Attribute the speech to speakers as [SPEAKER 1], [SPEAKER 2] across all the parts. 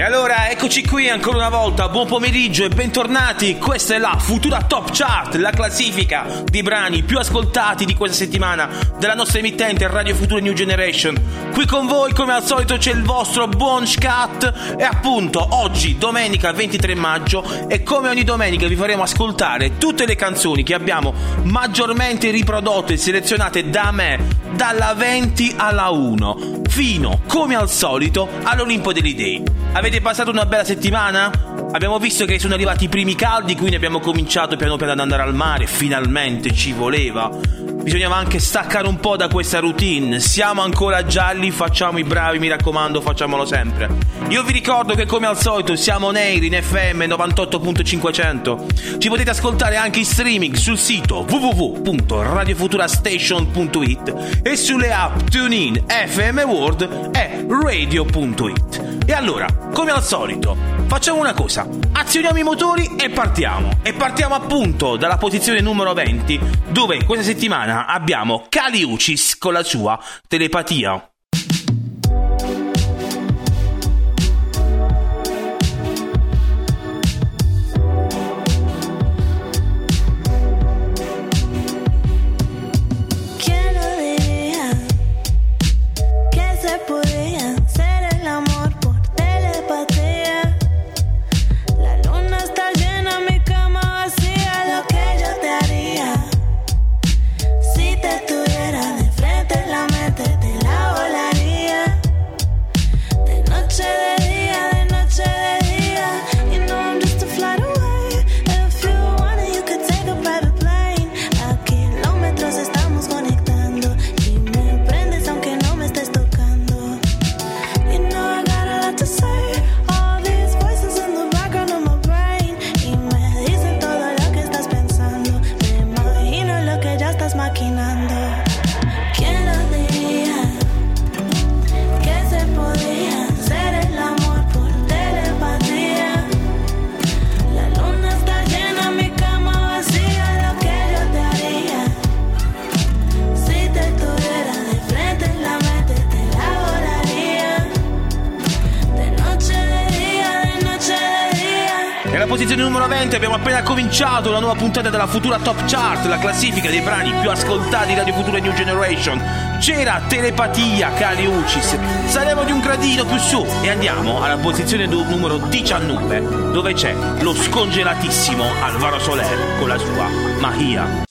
[SPEAKER 1] e allora eccoci qui ancora una volta, buon pomeriggio e bentornati. Questa è la futura Top Chart, la classifica di brani più ascoltati di questa settimana della nostra emittente Radio Futura New Generation. Qui con voi, come al solito, c'è il vostro buon Scat. E appunto, oggi, domenica 23 maggio, e come ogni domenica vi faremo ascoltare tutte le canzoni che abbiamo maggiormente riprodotto e selezionate da me dalla 20 alla 1 fino, come al solito, all'Olimpo degli Dei. Avete passato una bella settimana? Abbiamo visto che sono arrivati i primi caldi, quindi abbiamo cominciato piano piano ad andare al mare, finalmente ci voleva. Bisognava anche staccare un po' da questa routine. Siamo ancora gialli, facciamo i bravi, mi raccomando, facciamolo sempre. Io vi ricordo che come al solito siamo neri in FM 98.500. Ci potete ascoltare anche in streaming sul sito www.radiofuturastation.it e sulle app TuneIn, FM World e Radio.it. E allora, come al solito, facciamo una cosa, azioniamo i motori e partiamo. E partiamo appunto dalla posizione numero 20, dove questa settimana abbiamo Kaliucis con la sua telepatia. Cominciato la nuova puntata della futura Top Chart, la classifica dei brani più ascoltati di Radio Futura New Generation. C'era Telepatia, Cali Ucis. Saremo di un gradino più su e andiamo alla posizione numero 19, dove c'è lo scongelatissimo Alvaro Soler con la sua Mahia.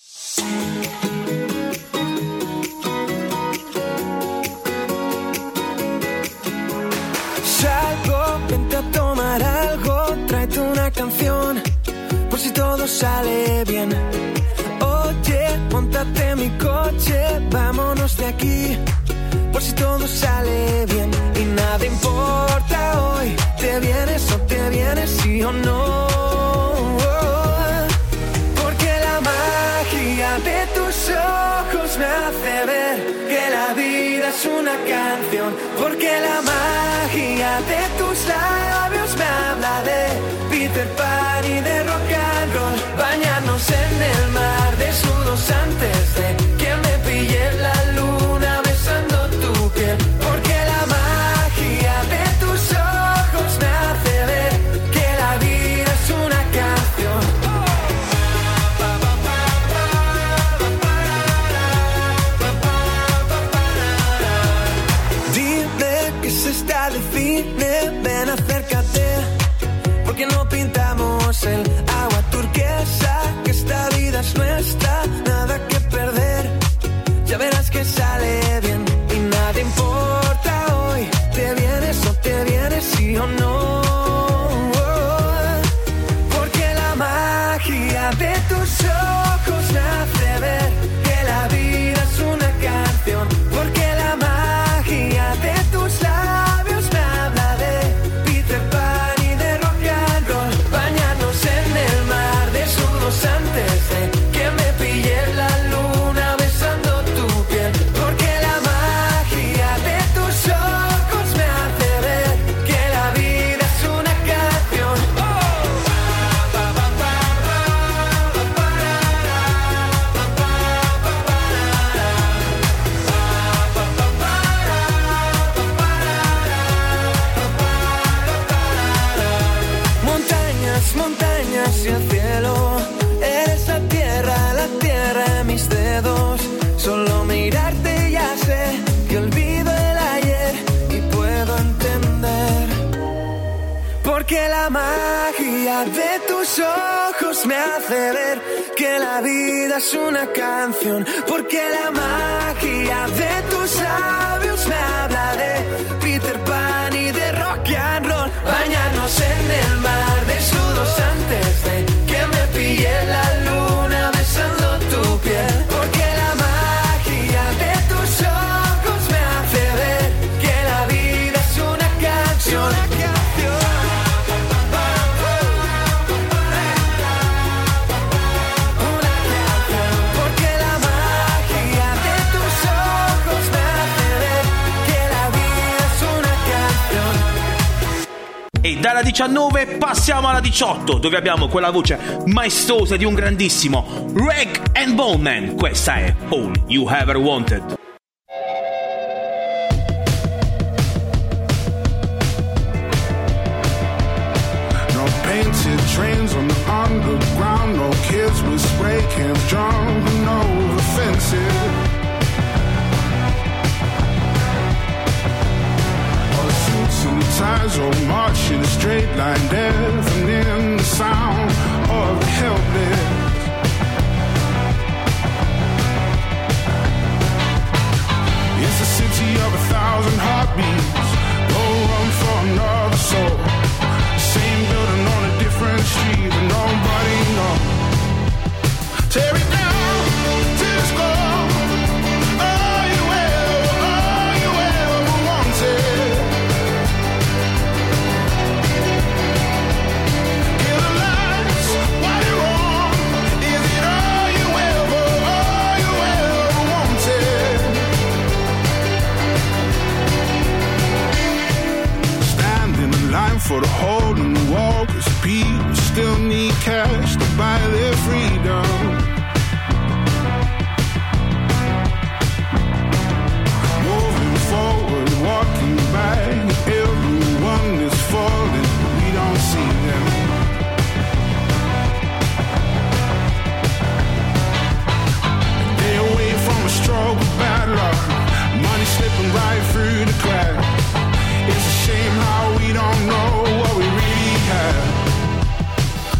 [SPEAKER 2] Me hace ver que la vida es una canción. Porque la magia de tus labios me habla de Peter Pan y de rock and roll. Bañarnos en el mar
[SPEAKER 3] 19 passiamo alla 18, dove abbiamo quella voce maestosa di un grandissimo Rag and Bone Man. Questa è All You Ever Wanted.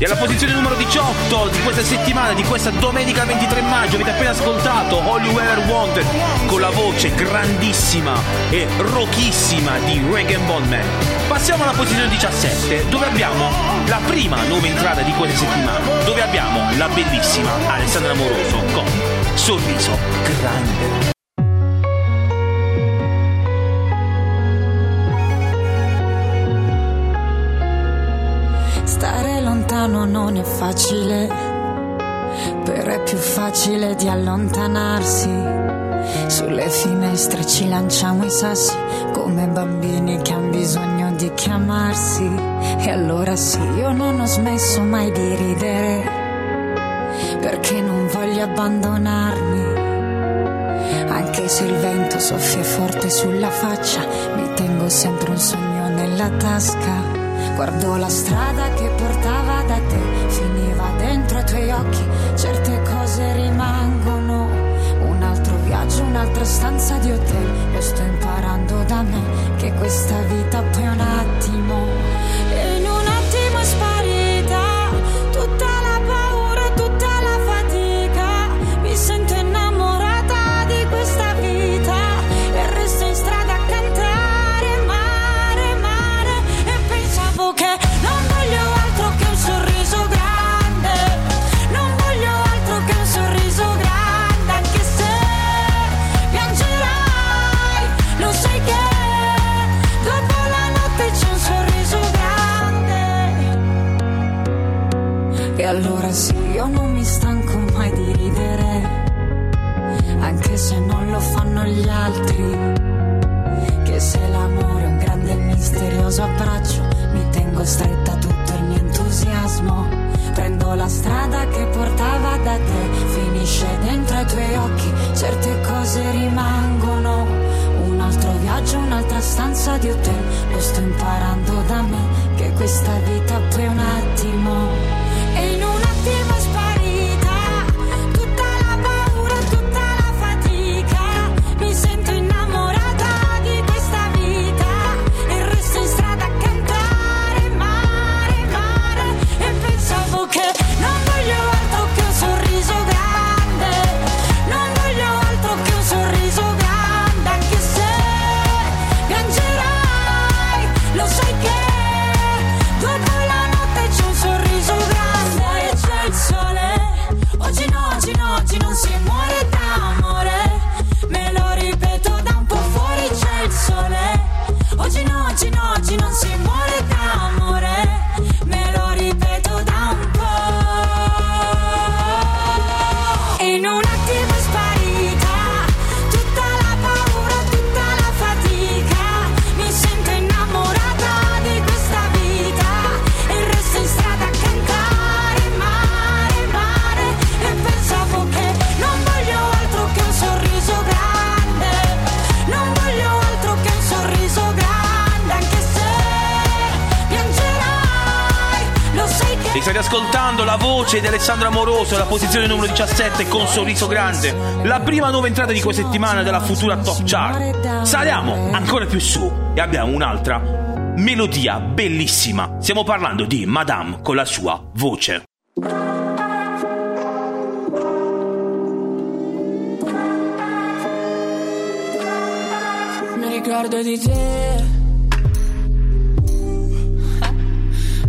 [SPEAKER 3] E alla posizione numero 18 di questa settimana, di questa domenica 23 maggio, avete appena ascoltato All You Ever Wanted con la voce grandissima e rockissima di Reagan Bondman. Passiamo alla posizione 17, dove abbiamo la prima nuova entrata di questa settimana, dove abbiamo la bellissima Alessandra Moroso con Sorriso Grande.
[SPEAKER 4] Lontano non è facile, però è più facile di allontanarsi. Sulle finestre ci lanciamo i sassi come bambini che hanno bisogno di chiamarsi. E allora sì, io non ho smesso mai di ridere, perché non voglio abbandonarmi. Anche se il vento soffia forte sulla faccia, mi tengo sempre un sogno nella tasca. Guardo la strada che portava da te, finiva dentro ai tuoi occhi, certe cose rimangono. Un altro viaggio, un'altra stanza di hotel, lo sto imparando da me, che questa vita poi è un attimo. Se non lo fanno gli altri. Che se l'amore è un grande e misterioso abbraccio, mi tengo stretta tutto il mio entusiasmo. Prendo la strada che portava da te, finisce dentro ai tuoi occhi, certe cose rimangono. Un altro viaggio, un'altra stanza di hotel, lo sto imparando da me, che questa vita poi un attimo. E in un attimo
[SPEAKER 1] voce di Alessandro Amoroso, la posizione numero 17 con sorriso grande. La prima nuova entrata di questa settimana della futura top chart. Saliamo ancora più su e abbiamo un'altra melodia bellissima. Stiamo parlando di Madame con la sua voce.
[SPEAKER 5] Mi ricordo di te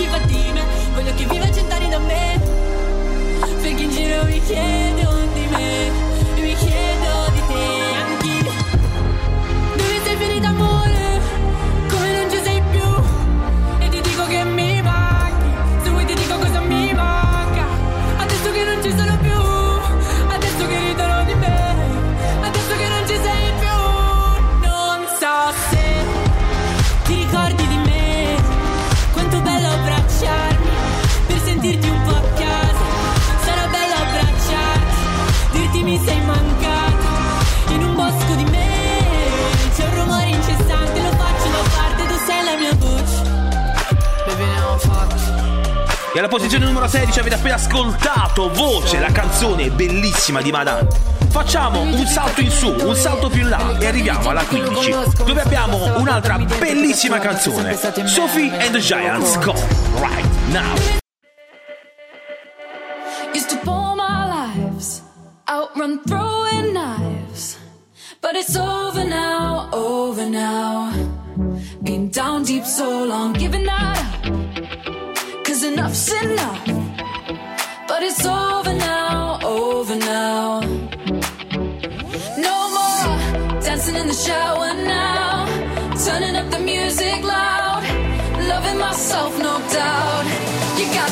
[SPEAKER 5] viva di me. Voglio che viva cent'anni da me. Perché in giro mi chiedo di me mi chiedo E
[SPEAKER 1] alla posizione numero 16 avete appena ascoltato Voce, la canzone bellissima di Madame. Facciamo un salto in su, un salto più in là e arriviamo alla 15, dove abbiamo un'altra bellissima canzone. Sophie and the Giants con Right Now.
[SPEAKER 5] Used to pour my lives outrun throwing knives. But it's over now, over now. Been down deep so long, giving. Cause But it's over now, over now. No more dancing in the shower now. Turning up the music loud. Loving myself, no doubt. You got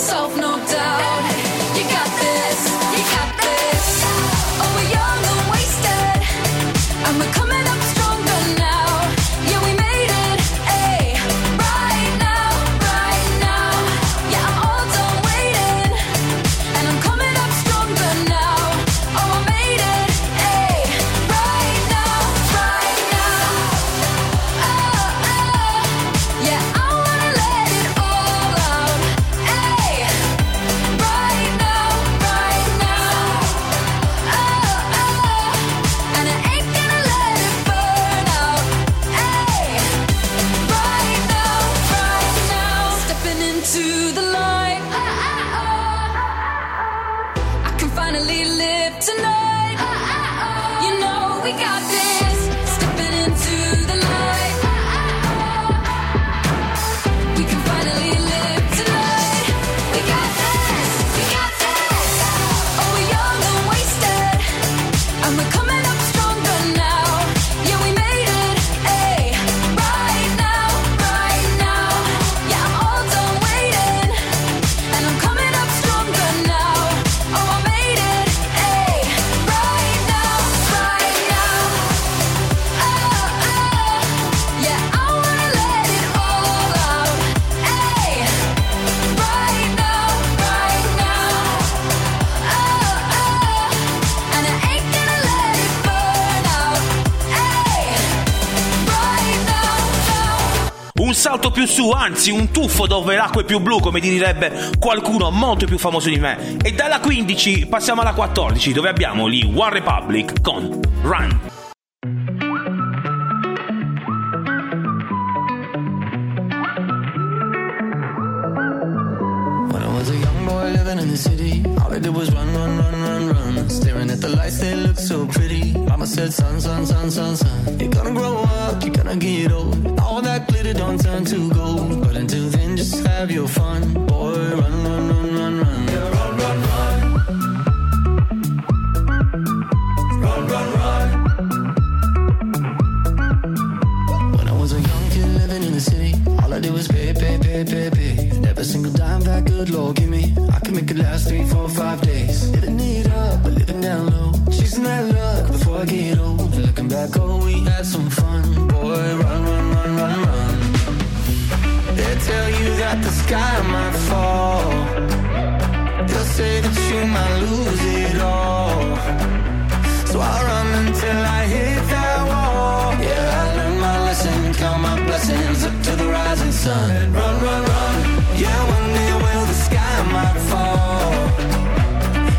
[SPEAKER 5] myself, no doubt.
[SPEAKER 1] Anzi un tuffo dove l'acqua è più blu, come direbbe qualcuno molto più famoso di me. E dalla 15 passiamo alla 14, dove abbiamo lì One Republic con Run.
[SPEAKER 6] In the city. All I did was run, run, run, run, run. Staring at the lights, they look so pretty. Mama said, son, son, son, son, son. You're gonna grow up, you're gonna get old. All that glitter don't turn to gold. But until then, just have your fun. Three, four, five days. Living it up, but living down low. Chasing that luck before I get old. Looking back, oh, we had some fun. Boy, run, run, run, run, run. They tell you that the sky might fall. They'll say that you might lose it all. So I run until I hit that blessings up to the rising sun. Run, run, run. Yeah, one day will the sky might fall.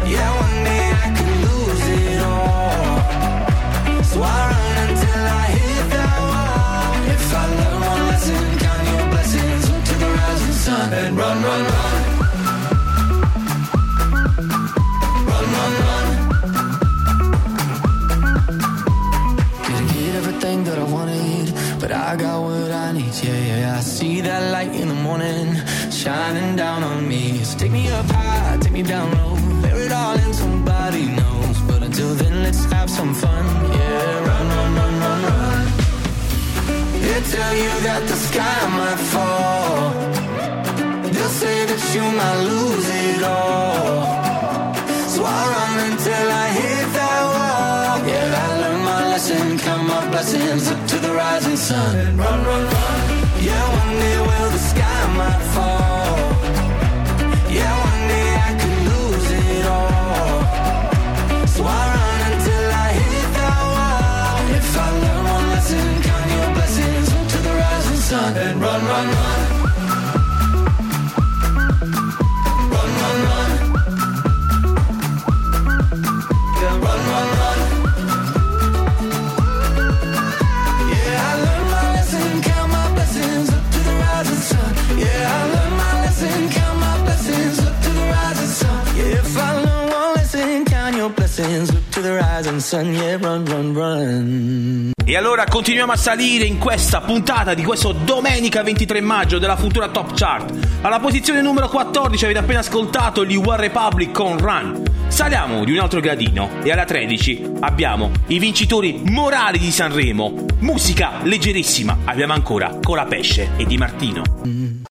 [SPEAKER 6] Yeah, one day I could lose it all. So I run until I hit that wall. If I learn one lesson, count your blessings up to the rising sun and run, run. Run, light in the morning shining down on me. So take me up high, take me down low. Bear it all and somebody knows. But until then, let's have some fun. Yeah, run, run, run, run, run. They tell you that the sky might fall. They'll say that you might lose it all. So I run until I hit that wall. Yeah, I learned my lesson, count my blessings up to the rising sun. Run, run, run. Yeah, one day not far. Sun. Yeah, run, run, run.
[SPEAKER 1] E allora continuiamo a salire in questa puntata di questo domenica 23 maggio della Futura Top Chart. Alla posizione numero 14 avete appena ascoltato gli One Republic con Run. Saliamo di un altro gradino e alla 13 abbiamo i vincitori morali di Sanremo. Musica leggerissima. Abbiamo ancora Colapesce e Di Martino.
[SPEAKER 7] Se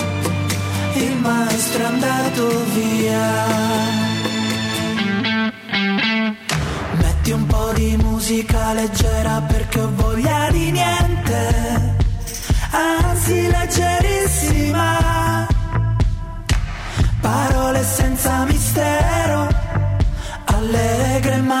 [SPEAKER 7] il maestro è andato via. Metti un po' di musica leggera perché ho voglia di niente, anzi leggerissima. Parole senza mistero, allegre ma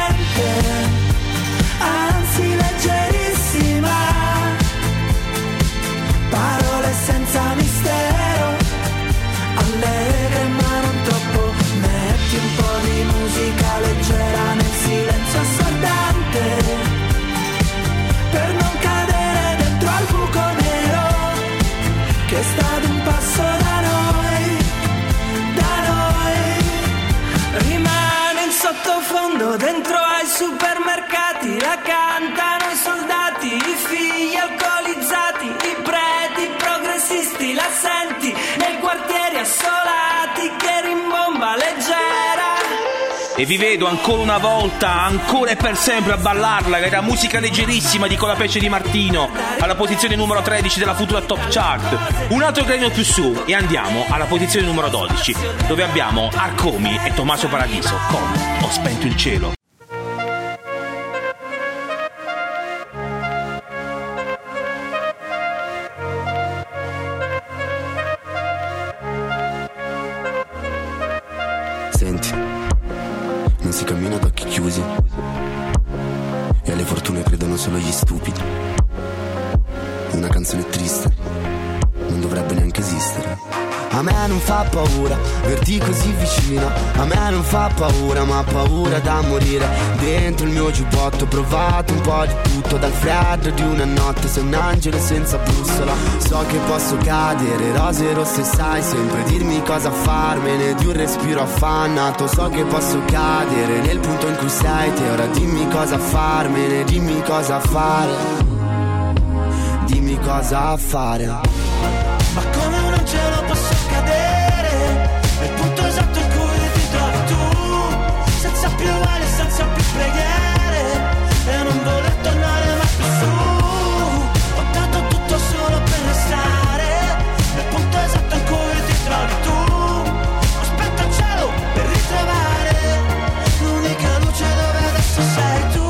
[SPEAKER 7] cantano i soldati, i figli alcolizzati, i preti, progressisti, la senti nei quartieri assolati che rimbomba leggera.
[SPEAKER 1] E vi vedo ancora una volta, ancora e per sempre a ballarla, che era musica leggerissima di Colapesce di Martino, alla posizione numero 13 della futura top chart. Un altro gradino più su e andiamo alla posizione numero 12, dove abbiamo Arcomi e Tommaso Paradiso con Ho spento il cielo.
[SPEAKER 8] Senti, non si cammina ad occhi chiusi. E alle fortune credono solo gli stupidi. Una canzone triste, esistere. A me non fa paura verti così vicino. A me non fa paura, ma paura da morire. Dentro il mio giubbotto ho provato un po' di tutto. Dal freddo di una notte, sei un angelo senza bussola. So che posso cadere, rose rosse, sai sempre dirmi cosa farmene. Di un respiro affannato, so che posso cadere nel punto in cui sei te. Ora dimmi cosa farmene, dimmi cosa fare. Dimmi cosa fare.
[SPEAKER 7] Tu Senza più preghiere. E non voler tornare mai più su. Ho dato tutto solo per restare Nel punto esatto in cui ti trovi tu. Aspetto il cielo per ritrovare L'unica luce dove adesso sei tu.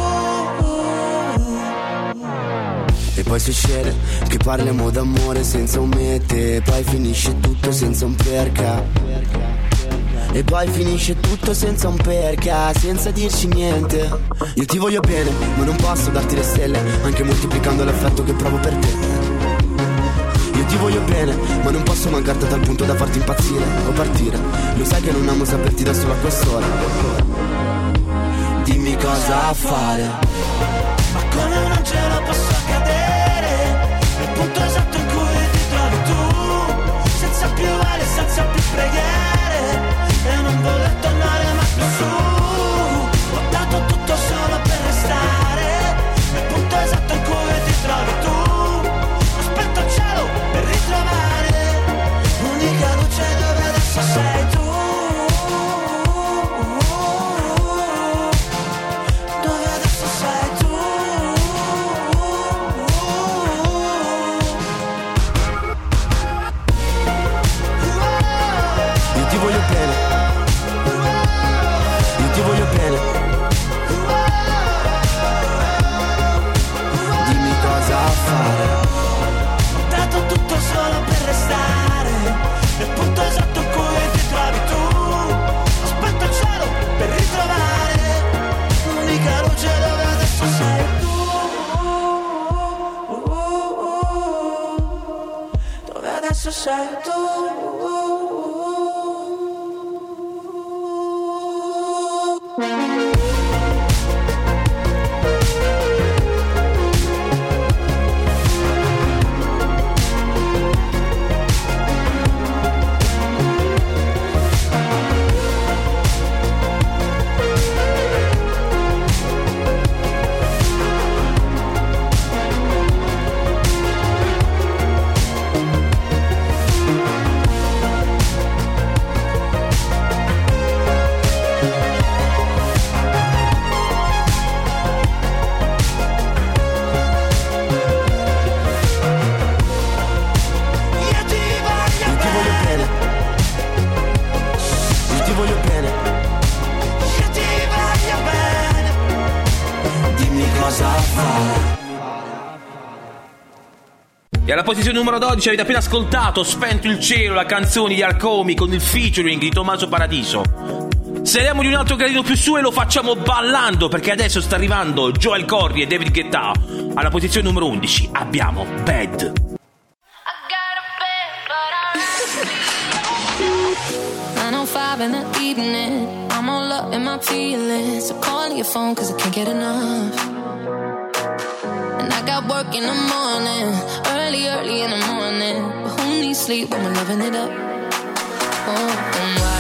[SPEAKER 8] E poi succede che parliamo d'amore senza un mete Poi finisce tutto senza un perché E poi finisce tutto senza un perché Senza dirci niente. Io ti voglio bene ma non posso darti le stelle Anche moltiplicando l'affetto che provo per te. Io ti voglio bene ma non posso mancarti tal punto da farti impazzire O partire. Lo sai che non amo saperti da solo a quest'ora. Dimmi cosa fare.
[SPEAKER 7] Ma come un angelo posso cadere? Nel punto esatto in cui ti trovi tu. Senza più ali, senza più preghiere E non voler tornare mai più su
[SPEAKER 1] posizione numero 12 avete appena ascoltato Spento il cielo, la canzone di Arcomi con il featuring di Tommaso Paradiso. Saliamo di un altro gradino più su e lo facciamo ballando perché adesso sta arrivando Joel Corri e David Guetta. Alla posizione numero 11 abbiamo Bad.
[SPEAKER 9] enough. And I got work in the morning, early, early in the morning. But who needs sleep when we're loving it up? Oh, oh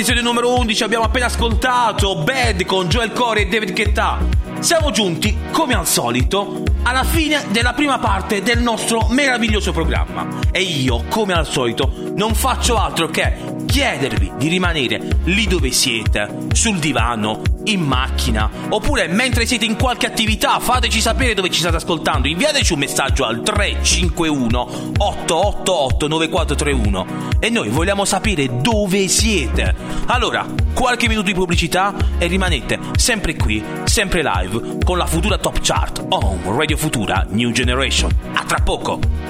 [SPEAKER 1] posizione numero 11 abbiamo appena ascoltato Bad con Joel Corey e David Guetta. Siamo giunti, come al solito, alla fine della prima parte del nostro meraviglioso programma. E io, come al solito, non faccio altro che chiedervi di rimanere lì dove siete, sul divano, in macchina, oppure mentre siete in qualche attività, fateci sapere dove ci state ascoltando, inviateci un messaggio al 351 888 9431 e noi vogliamo sapere dove siete. Allora, qualche minuto di pubblicità e rimanete sempre qui, sempre live, con la futura Top Chart on Radio Futura New Generation. A tra poco!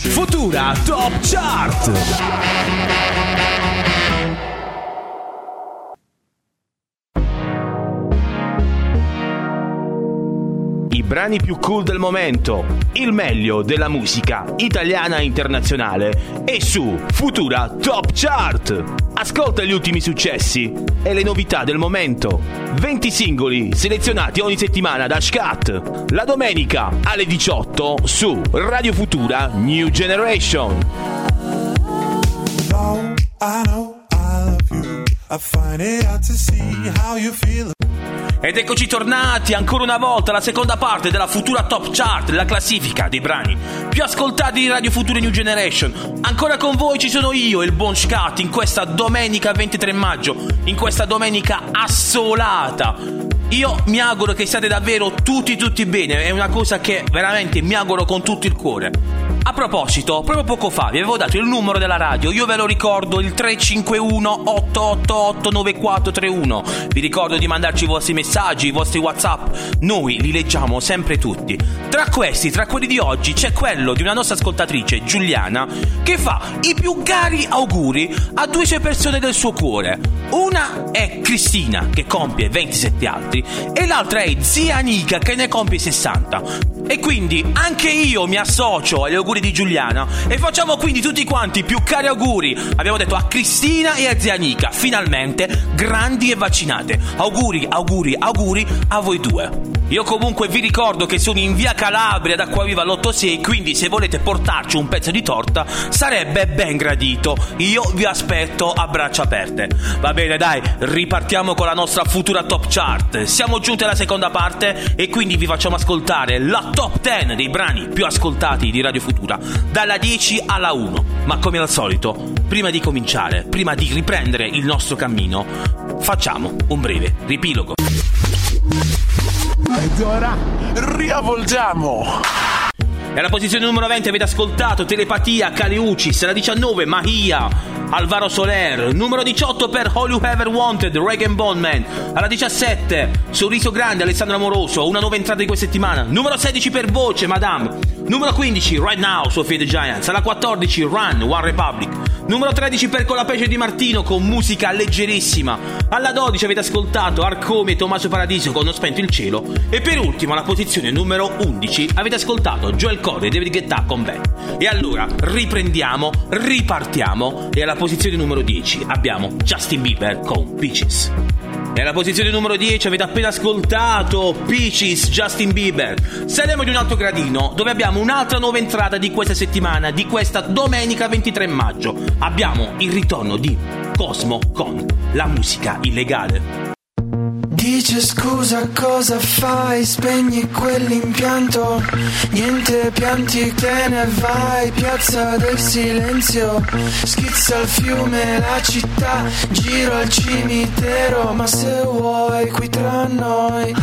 [SPEAKER 1] Futura Top Chart. Brani più cool del momento, il meglio della musica italiana e internazionale è su Futura Top Chart. Ascolta gli ultimi successi e le novità del momento. 20 singoli selezionati ogni settimana da Scat. La domenica alle 18 su Radio Futura New Generation. No, I know I love you. I find it hard to see how you feel. Ed eccoci tornati ancora una volta alla seconda parte della futura top chart, la classifica dei brani più ascoltati di Radio Future New Generation. Ancora con voi ci sono io, il buon Scat, in questa domenica 23 maggio, in questa domenica assolata. Io mi auguro che siate davvero tutti tutti bene, è una cosa che veramente mi auguro con tutto il cuore. A proposito, proprio poco fa vi avevo dato il numero della radio, io ve lo ricordo, il 351 888 9431. Vi ricordo di mandarci i vostri messaggi, i vostri WhatsApp, noi li leggiamo sempre tutti. Tra questi, tra quelli di oggi, c'è quello di una nostra ascoltatrice, Giuliana, che fa i più cari auguri a due persone del suo cuore. Una è Cristina, che compie 27 altri, e l'altra è zia Nica, che ne compie 60. E quindi anche io mi associo agli auguri di Giuliana e facciamo quindi tutti quanti più cari auguri. Abbiamo detto a Cristina e a zia Nica, finalmente grandi e vaccinate. Auguri, auguri, auguri a voi due. Io comunque vi ricordo che sono in via Calabria da qua viva l'86, quindi se volete portarci un pezzo di torta sarebbe ben gradito. Io vi aspetto a braccia aperte. Va bene, dai, ripartiamo con la nostra futura top chart. Siamo giunti alla seconda parte e quindi vi facciamo ascoltare la top 10 dei brani più ascoltati di Radio Futura, dalla 10 alla 1. Ma come al solito, prima di cominciare, prima di riprendere il nostro cammino, facciamo un breve ripilogo.
[SPEAKER 10] Ed ora riavvolgiamo!
[SPEAKER 1] E alla posizione numero 20 avete ascoltato Telepatia, Caliucis, la 19 Mahia, Alvaro Soler, numero 18 per All You Ever Wanted, Reagan Bondman, alla 17 Sorriso Grande, Alessandro Amoroso, una nuova entrata di questa settimana, numero 16 per Voce, Madame, numero 15 Right Now, Sofia The Giants, alla 14 Run, One Republic, numero 13 per Colapece di Martino con musica leggerissima, alla 12 avete ascoltato Arcome e Tommaso Paradiso con Ho spento il cielo. E per ultimo alla posizione numero 11 avete ascoltato Joel Corey e David Guetta con Ben. E allora riprendiamo, ripartiamo. E alla posizione numero 10 abbiamo Justin Bieber con Peaches. Alla posizione numero 10 avete appena ascoltato Peaches Justin Bieber. Saliamo di un altro gradino dove abbiamo un'altra nuova entrata di questa settimana, di questa domenica 23 maggio. Abbiamo il ritorno di Cosmo con la musica illegale.
[SPEAKER 11] Dice scusa cosa fai, spegni quell'impianto. Niente pianti te ne vai, piazza del silenzio Schizza il fiume, la città, giro al cimitero Ma se vuoi qui tra noi.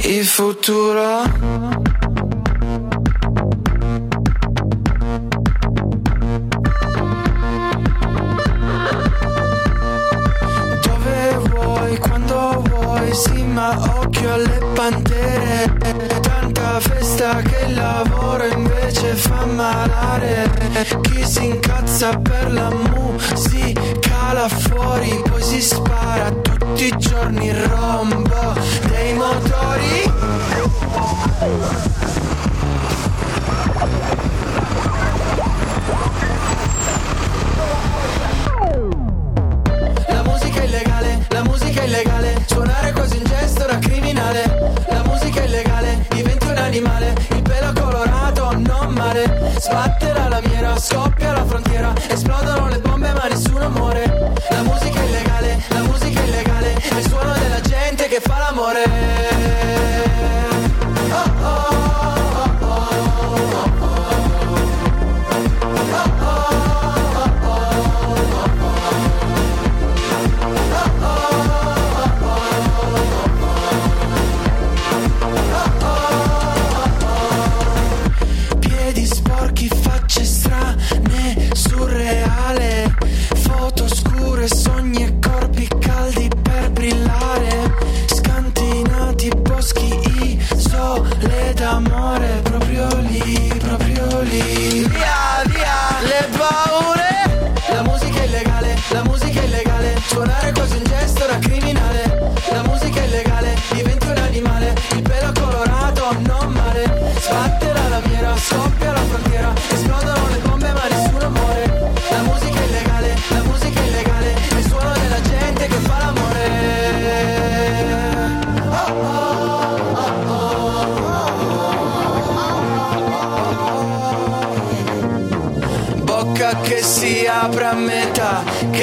[SPEAKER 11] Il futuro sì ma occhio alle pantere Tanta festa che il lavoro invece fa malare. Chi si incazza per la musica là fuori Poi si spara tutti i giorni il rombo dei motori male Sbattere la lamiera, scoppia la frontiera Esplodono le bombe ma nessuno muore la musica è illegale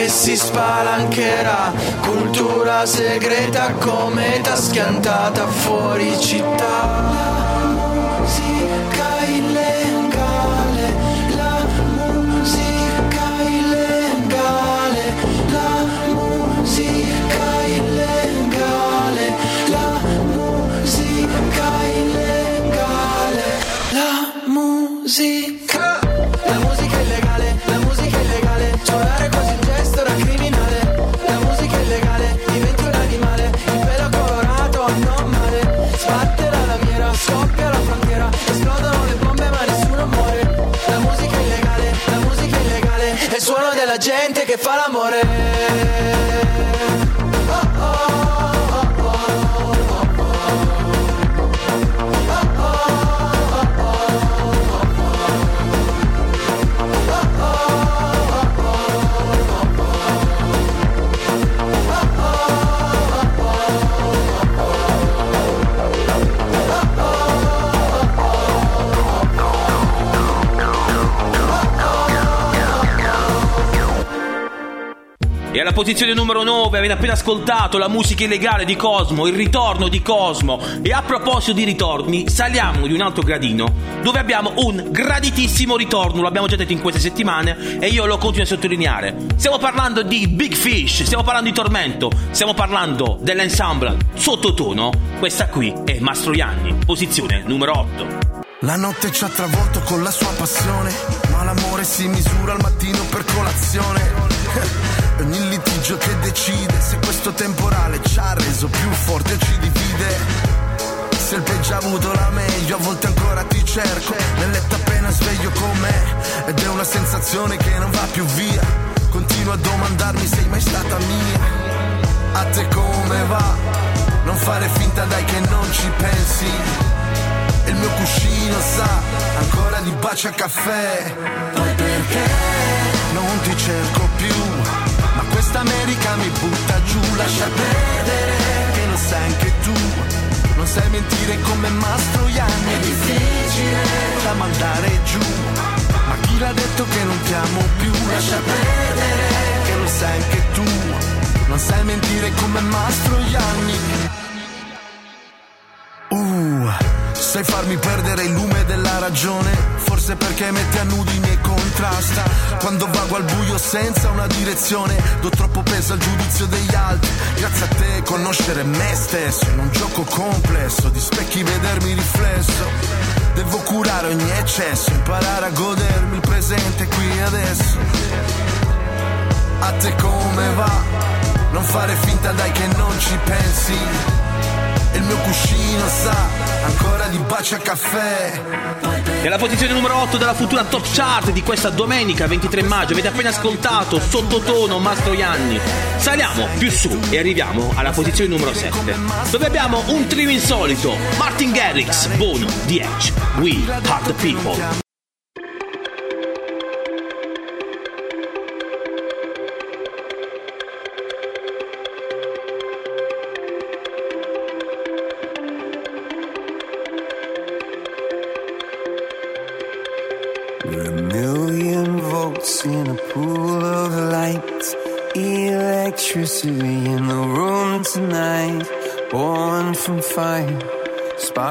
[SPEAKER 11] si spalancherà. Cultura segreta come ta schiantata fuori città gente che fa l'amore
[SPEAKER 1] alla posizione numero 9 avete appena ascoltato la musica illegale di Cosmo, il ritorno di Cosmo. E a proposito di ritorni, saliamo di un altro gradino dove abbiamo un graditissimo ritorno, l'abbiamo già detto in queste settimane e io lo continuo a sottolineare. Stiamo parlando di Big Fish, stiamo parlando di Tormento, stiamo parlando dell'ensemble sottotono. Questa qui è Mastroianni, posizione numero 8.
[SPEAKER 12] La notte ci ha travolto con la sua passione, ma l'amore si misura al mattino per colazione. Ogni litigio che decide se questo temporale ci ha reso più forti o ci divide. Se il peggio ha avuto la meglio, a volte ancora ti cerco. Nel letto appena sveglio con me, ed è una sensazione che non va più via. Continuo a domandarmi sei mai stata mia. A te come va? Non fare finta dai che non ci pensi. il mio cuscino sa ancora di bacio a caffè. Poi perché non ti cerco più? Questa America mi butta giù, lascia perdere, che lo sai anche tu. Non sai mentire come Mastroianni, è difficile da mandare giù. Ma chi l'ha detto che non ti amo più? Lascia perdere, che lo sai anche tu. Non sai mentire come Mastroianni. Sai farmi perdere il lume della ragione forse perché mette a nudi i miei contrasta. Quando vago al buio senza una direzione, do troppo peso al giudizio degli altri. Grazie a te conoscere me stesso, in un gioco complesso, di specchi vedermi riflesso. Devo curare ogni eccesso, imparare a godermi il presente qui e adesso. A te come va? Non fare finta dai che non ci pensi. Il mio cuscino sa ancora di bacio a caffè
[SPEAKER 1] nella posizione numero 8 della futura top chart di questa domenica 23 maggio avete appena ascoltato Sottotono Mastroianni. Saliamo più su e arriviamo alla posizione numero 7 dove abbiamo un trio insolito Martin Garrix, Bono, The Edge, We Are People.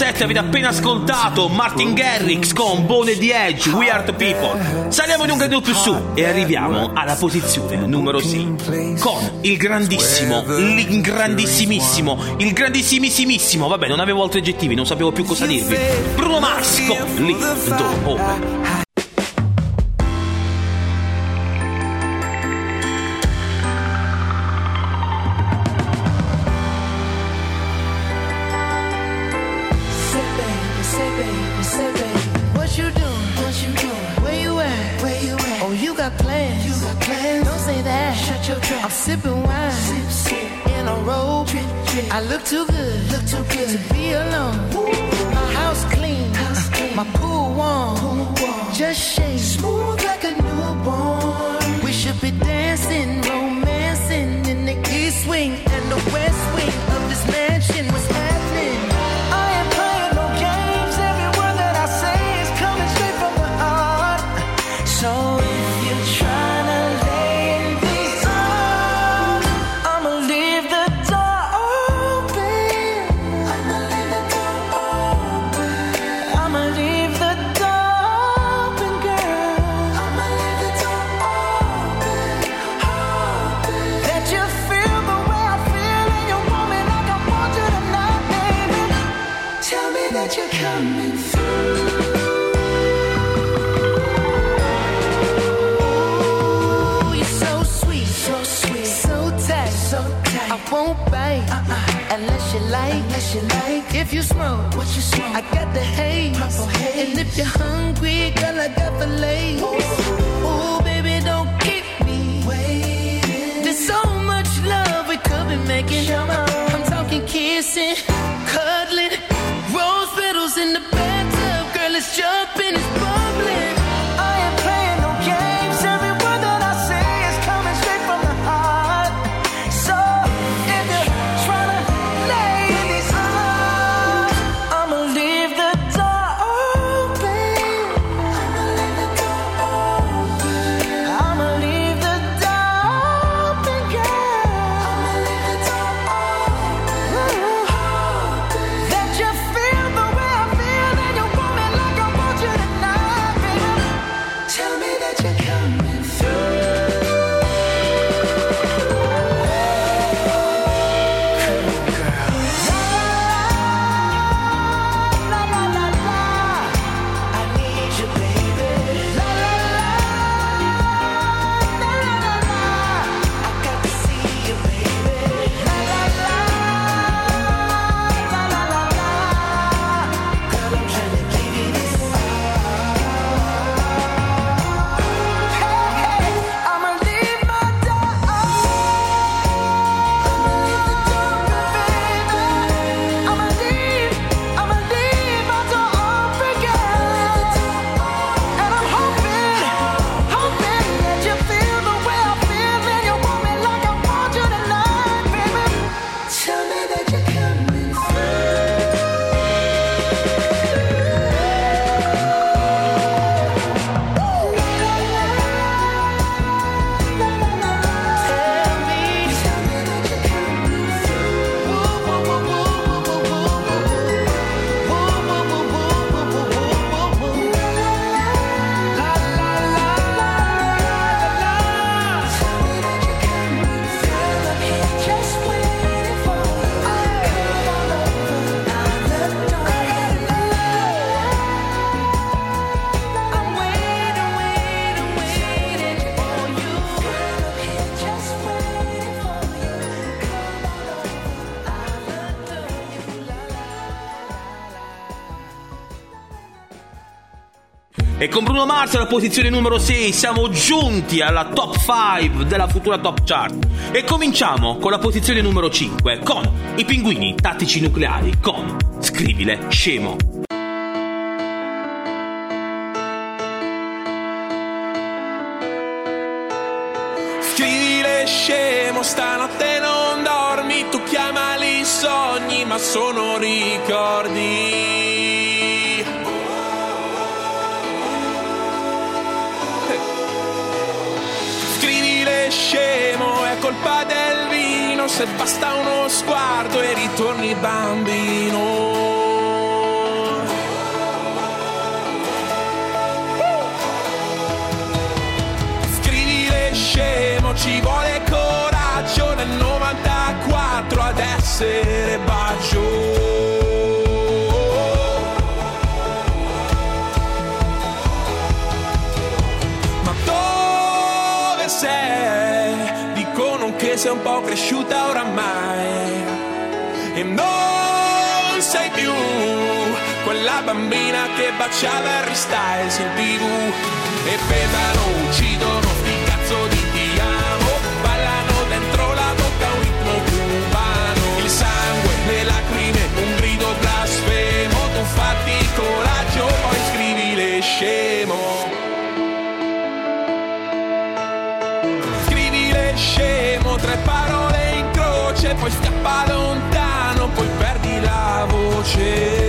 [SPEAKER 1] 7 avete appena ascoltato Martin Garrix con Bone di Edge, We Are the People. Saliamo in un grado più su e arriviamo alla posizione numero 6 con il grandissimo, l'ingrandissimissimo, il grandissimissimo, vabbè non avevo altri aggettivi, non sapevo più cosa dirvi. Bruno Mars con Lì Dove.
[SPEAKER 7] sipping too good, look too good to be alone. My house clean, house clean. my pool warm. pool warm. Just shake smooth girl, I
[SPEAKER 1] Bruno Mars alla posizione numero 6 siamo giunti alla top 5 della futura top chart. E cominciamo con la posizione numero 5 con i pinguini tattici nucleari con Scrivile scemo.
[SPEAKER 13] Scrivile scemo, stanotte non dormi, tu chiamali sogni, ma sono ricordi. se basta uno sguardo e ritorni bambino. Scrivere scemo ci vuole coraggio nel 94 ad essere bacio. Ma dove sei? Che sei un po' cresciuta oramai. E non sei più quella bambina che baciava Harry Styles in tv. E petano, uccidono sti cazzo di ti amo ballano dentro la bocca un ritmo cubano. Il sangue, le lacrime, un grido blasfemo tu fatti coraggio poi scrivi le scemo croce poi scappa lontano poi perdi la voce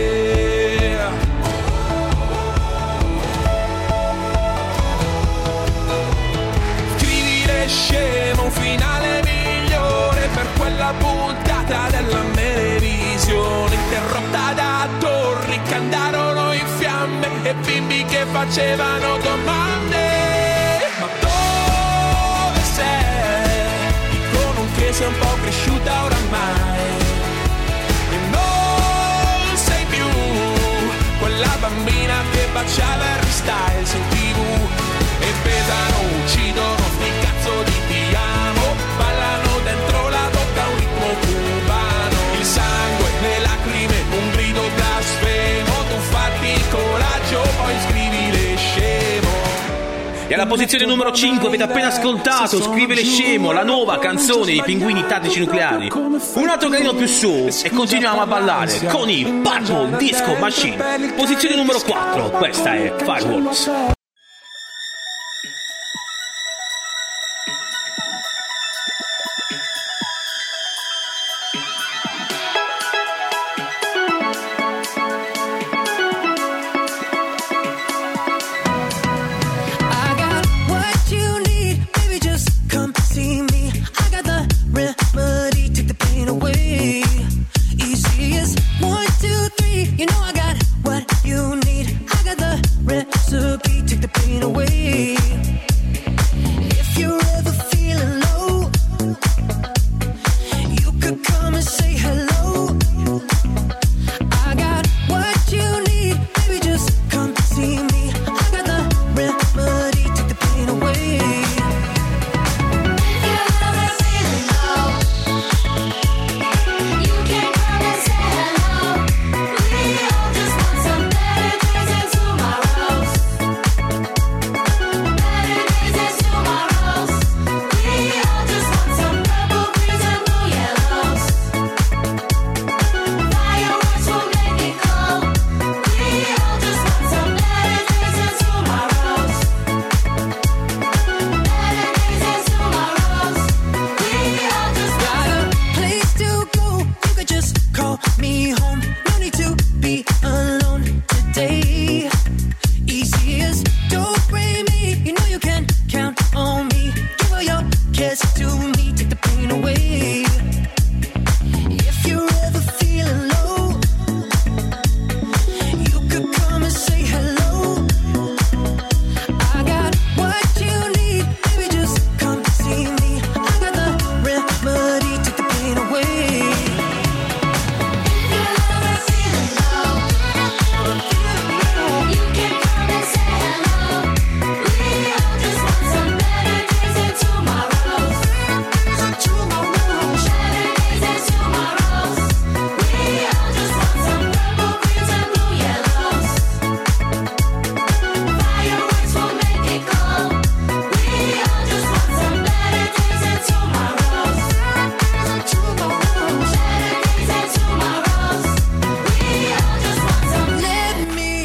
[SPEAKER 13] Scrivi le scemo, un finale migliore per quella puntata della televisione interrotta da torri che andarono in fiamme e bimbi che facevano domande. Ma dove sei? Sei un po' cresciuta oramai. E non sei più quella bambina che baciava Harry Styles in tv. E pesano, uccidono sti cazzo di ti amo ballano dentro la bocca un ritmo cubano. Il sangue, le lacrime, un grido blasfemo. Tu fatti coraggio poi scrivi
[SPEAKER 1] E alla posizione numero 5 avete appena ascoltato Scrive le scemo, la nuova canzone dei pinguini tattici nucleari. Un altro carino più su e continuiamo a ballare con i Purple Disco Machine. Posizione numero 4, questa è Fireworks.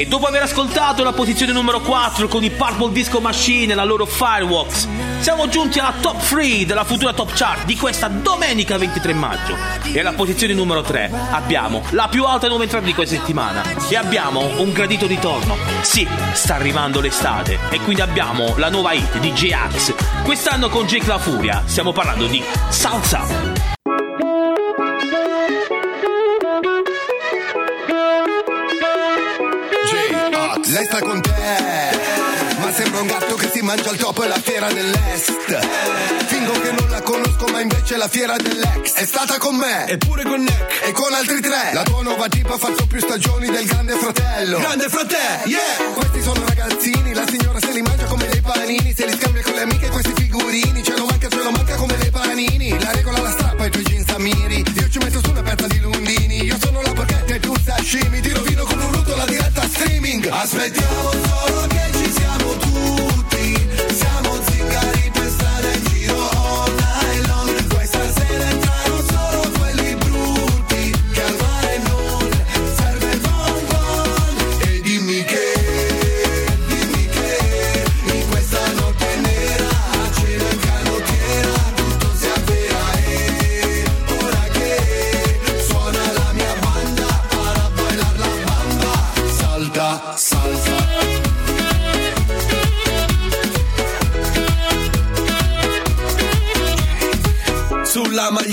[SPEAKER 1] Dopo aver ascoltato la posizione numero 4 con i Purple Disco Machine e la loro Fireworks, siamo giunti alla top 3 della futura top chart di questa domenica 23 maggio. E alla posizione numero 3 abbiamo la più alta nuova entrata di questa settimana. E abbiamo un gradito ritorno. Sì, sta arrivando l'estate. E quindi abbiamo la nuova hit di J-Ax. Quest'anno con Jake La Furia. Stiamo parlando di Salsa.
[SPEAKER 14] Lei sta con te, ma sembra un gatto che si
[SPEAKER 15] mangia il topo e la fiera dell'est. Fingo che non la conosco, ma invece la fiera dell'ex è stata con me.
[SPEAKER 14] Eppure con Nick.
[SPEAKER 15] E con altri tre. La tua nuova tipa ha fatto più stagioni del grande fratello.
[SPEAKER 14] Grande fratello, yeah!
[SPEAKER 15] Questi sono ragazzini, la signora se li mangia come dei panini, se li scambia con le amiche questi figurini. Ce lo manca, ce lo manca come dei panini. La regola la strappa ai tuoi jeans amiri. Io ci metto su una pezza di lundini. Io sono la porchetta e tu sashimi. Ti
[SPEAKER 12] Aspettiamo solo che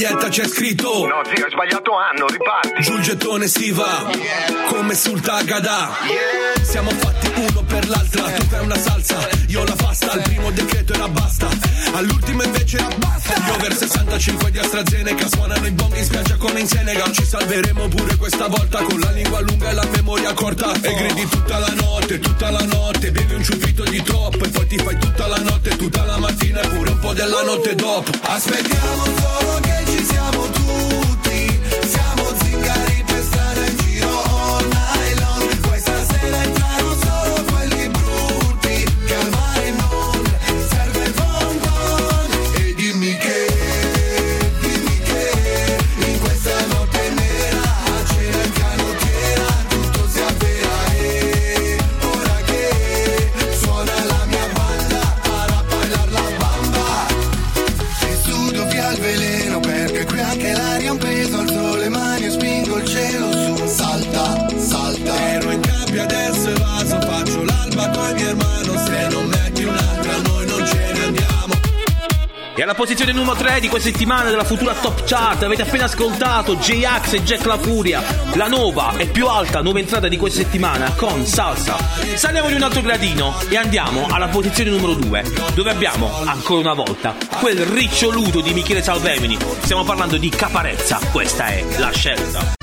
[SPEAKER 14] maglietta c'è scritto
[SPEAKER 16] No, zio, hai sbagliato anno, riparti.
[SPEAKER 14] Giù il gettone si va Come sul Tagada Siamo fatti per l'altra. Tu fai una salsa, io la pasta. Al primo decreto era basta All'ultimo invece era basta. Gli over 65 di AstraZeneca Suonano i bong in spiaggia come in Senegal. Ci salveremo pure questa volta Con la lingua lunga e la memoria corta. E gridi tutta la notte, tutta la notte. Bevi un ciuffito di troppo E poi ti fai tutta la notte, tutta la mattina E pure un po' della notte dopo.
[SPEAKER 12] Aspettiamo solo che ci siamo tutti. E
[SPEAKER 1] alla posizione numero 3 di questa settimana della futura top chart avete appena ascoltato J-Ax e Jack La Furia, la nuova e più alta nuova entrata di questa settimana con Salsa. Saliamo di un altro gradino e andiamo alla posizione numero 2, dove abbiamo ancora una volta quel riccioludo di Michele Salvemini. Stiamo parlando di Caparezza, questa è la scelta.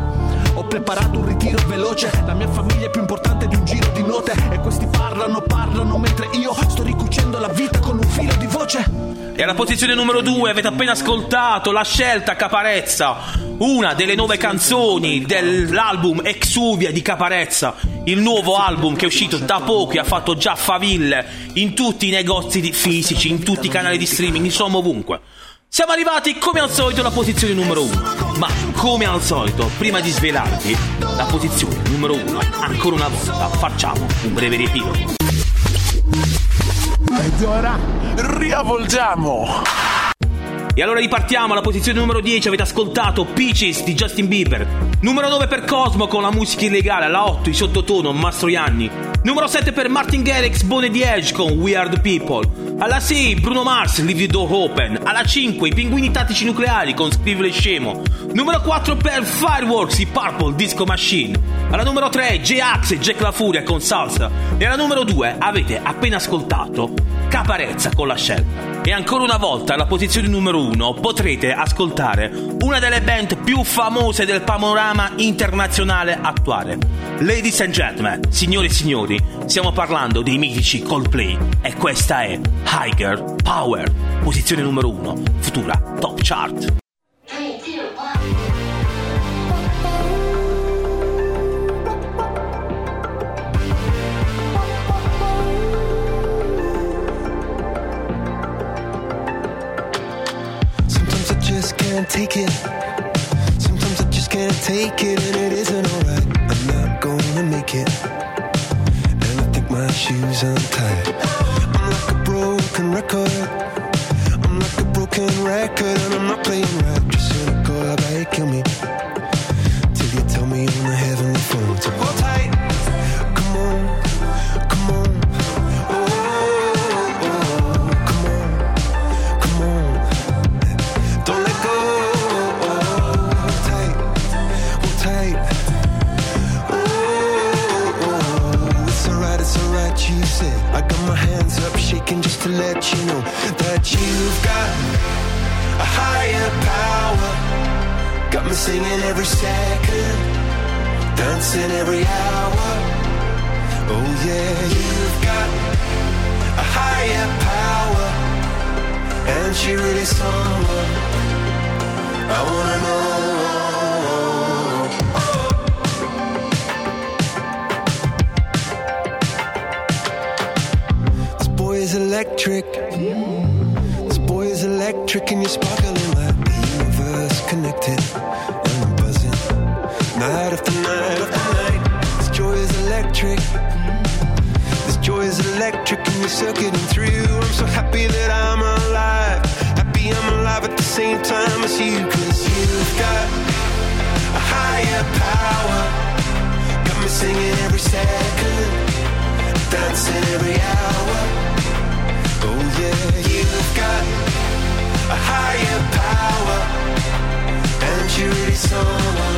[SPEAKER 17] Preparato un ritiro veloce, la mia famiglia è più importante di un giro di note. E questi parlano, parlano mentre io sto ricucendo la vita con un filo di voce.
[SPEAKER 1] E alla posizione numero 2 avete appena ascoltato la scelta Caparezza, una delle nuove canzoni dell'album Exuvia di Caparezza, il nuovo album che è uscito da poco e ha fatto già faville in tutti i negozi fisici, in tutti i canali di streaming, insomma ovunque. Siamo arrivati come al solito alla posizione numero 1, ma come al solito, prima di svelarvi la posizione numero 1, ancora una volta facciamo un breve riepilogo.
[SPEAKER 10] Ed ora riavvolgiamo!
[SPEAKER 1] E allora ripartiamo alla posizione numero 10, avete ascoltato Peaches di Justin Bieber. Numero 9 per Cosmo con la musica illegale, alla 8 i sottotono Mastroianni. Numero 7 per Martin Garrix, Bone di Edge con We Are The People. Alla 6 Bruno Mars, Leave the Door Open. Alla 5 i Pinguini Tattici Nucleari con Scrivere Scemo. Numero 4 per Fireworks, i Purple Disco Machine. Alla numero 3 J-Ax e Jack La Furia con Salsa. E alla numero 2 avete appena ascoltato Caparezza con la scelta. E ancora una volta alla posizione numero 1 potrete ascoltare una delle band più famose del panorama internazionale attuale. Ladies and gentlemen, signore e signori, stiamo parlando dei mitici Coldplay e questa è Higher Power, posizione numero 1, futura top chart.
[SPEAKER 18] Can't take it. Sometimes I just can't take it, and it isn't alright. I'm not gonna make it. And I think my shoes untied. I'm like a broken record. I'm like a broken record, and I'm not playing right. Just cynical, about you kill me? Till you tell me on the heavenly phone. So hold tight. Singing every second, dancing every hour. Oh yeah, you've got a higher power, and she really someone I wanna know. This boy is electric. This boy is electric, and you're electric, and you're circuiting through. I'm so happy that I'm alive. Happy I'm alive at the same time as you, cause you've got a higher power. Got me singing every second, dancing every hour. Oh yeah, you've got a higher power, and you're really someone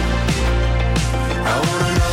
[SPEAKER 18] I wanna know.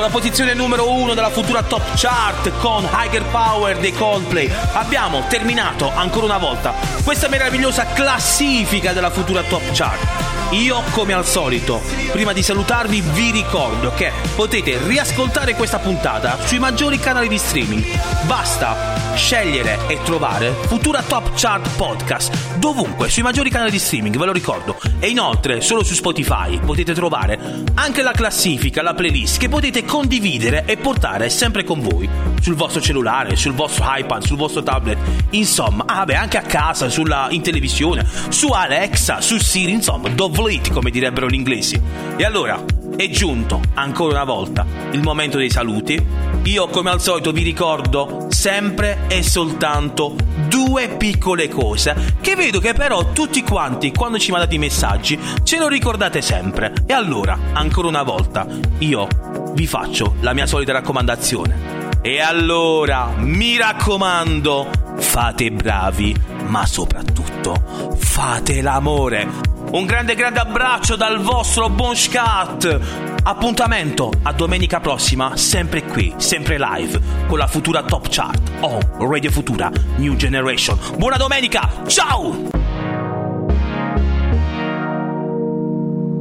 [SPEAKER 1] con la posizione numero uno della futura top chart con Higher Power dei Coldplay abbiamo terminato ancora una volta questa meravigliosa classifica della futura top chart. Io, come al solito, prima di salutarvi, vi ricordo che potete riascoltare questa puntata sui maggiori canali di streaming. Basta scegliere e trovare Futura Top Chart Podcast dovunque, sui maggiori canali di streaming, ve lo ricordo. E inoltre, solo su Spotify potete trovare anche la classifica, la playlist che potete condividere e portare sempre con voi sul vostro cellulare, sul vostro iPad, sul vostro tablet. Insomma, ah beh, anche a casa, sulla, in televisione, su Alexa, su Siri, insomma, dovlete come direbbero gli inglesi. E allora, è giunto ancora una volta il momento dei saluti. Io, come al solito, vi ricordo sempre e soltanto due piccole cose che vedo che però tutti quanti, quando ci mandate i messaggi, ce lo ricordate sempre. E allora, ancora una volta, io vi faccio la mia solita raccomandazione. E allora, mi raccomando, fate bravi, ma soprattutto fate l'amore. Un grande grande abbraccio dal vostro Scat. Appuntamento a domenica prossima, sempre qui, sempre live, con la futura Top Chart o Radio Futura New Generation. Buona domenica, ciao!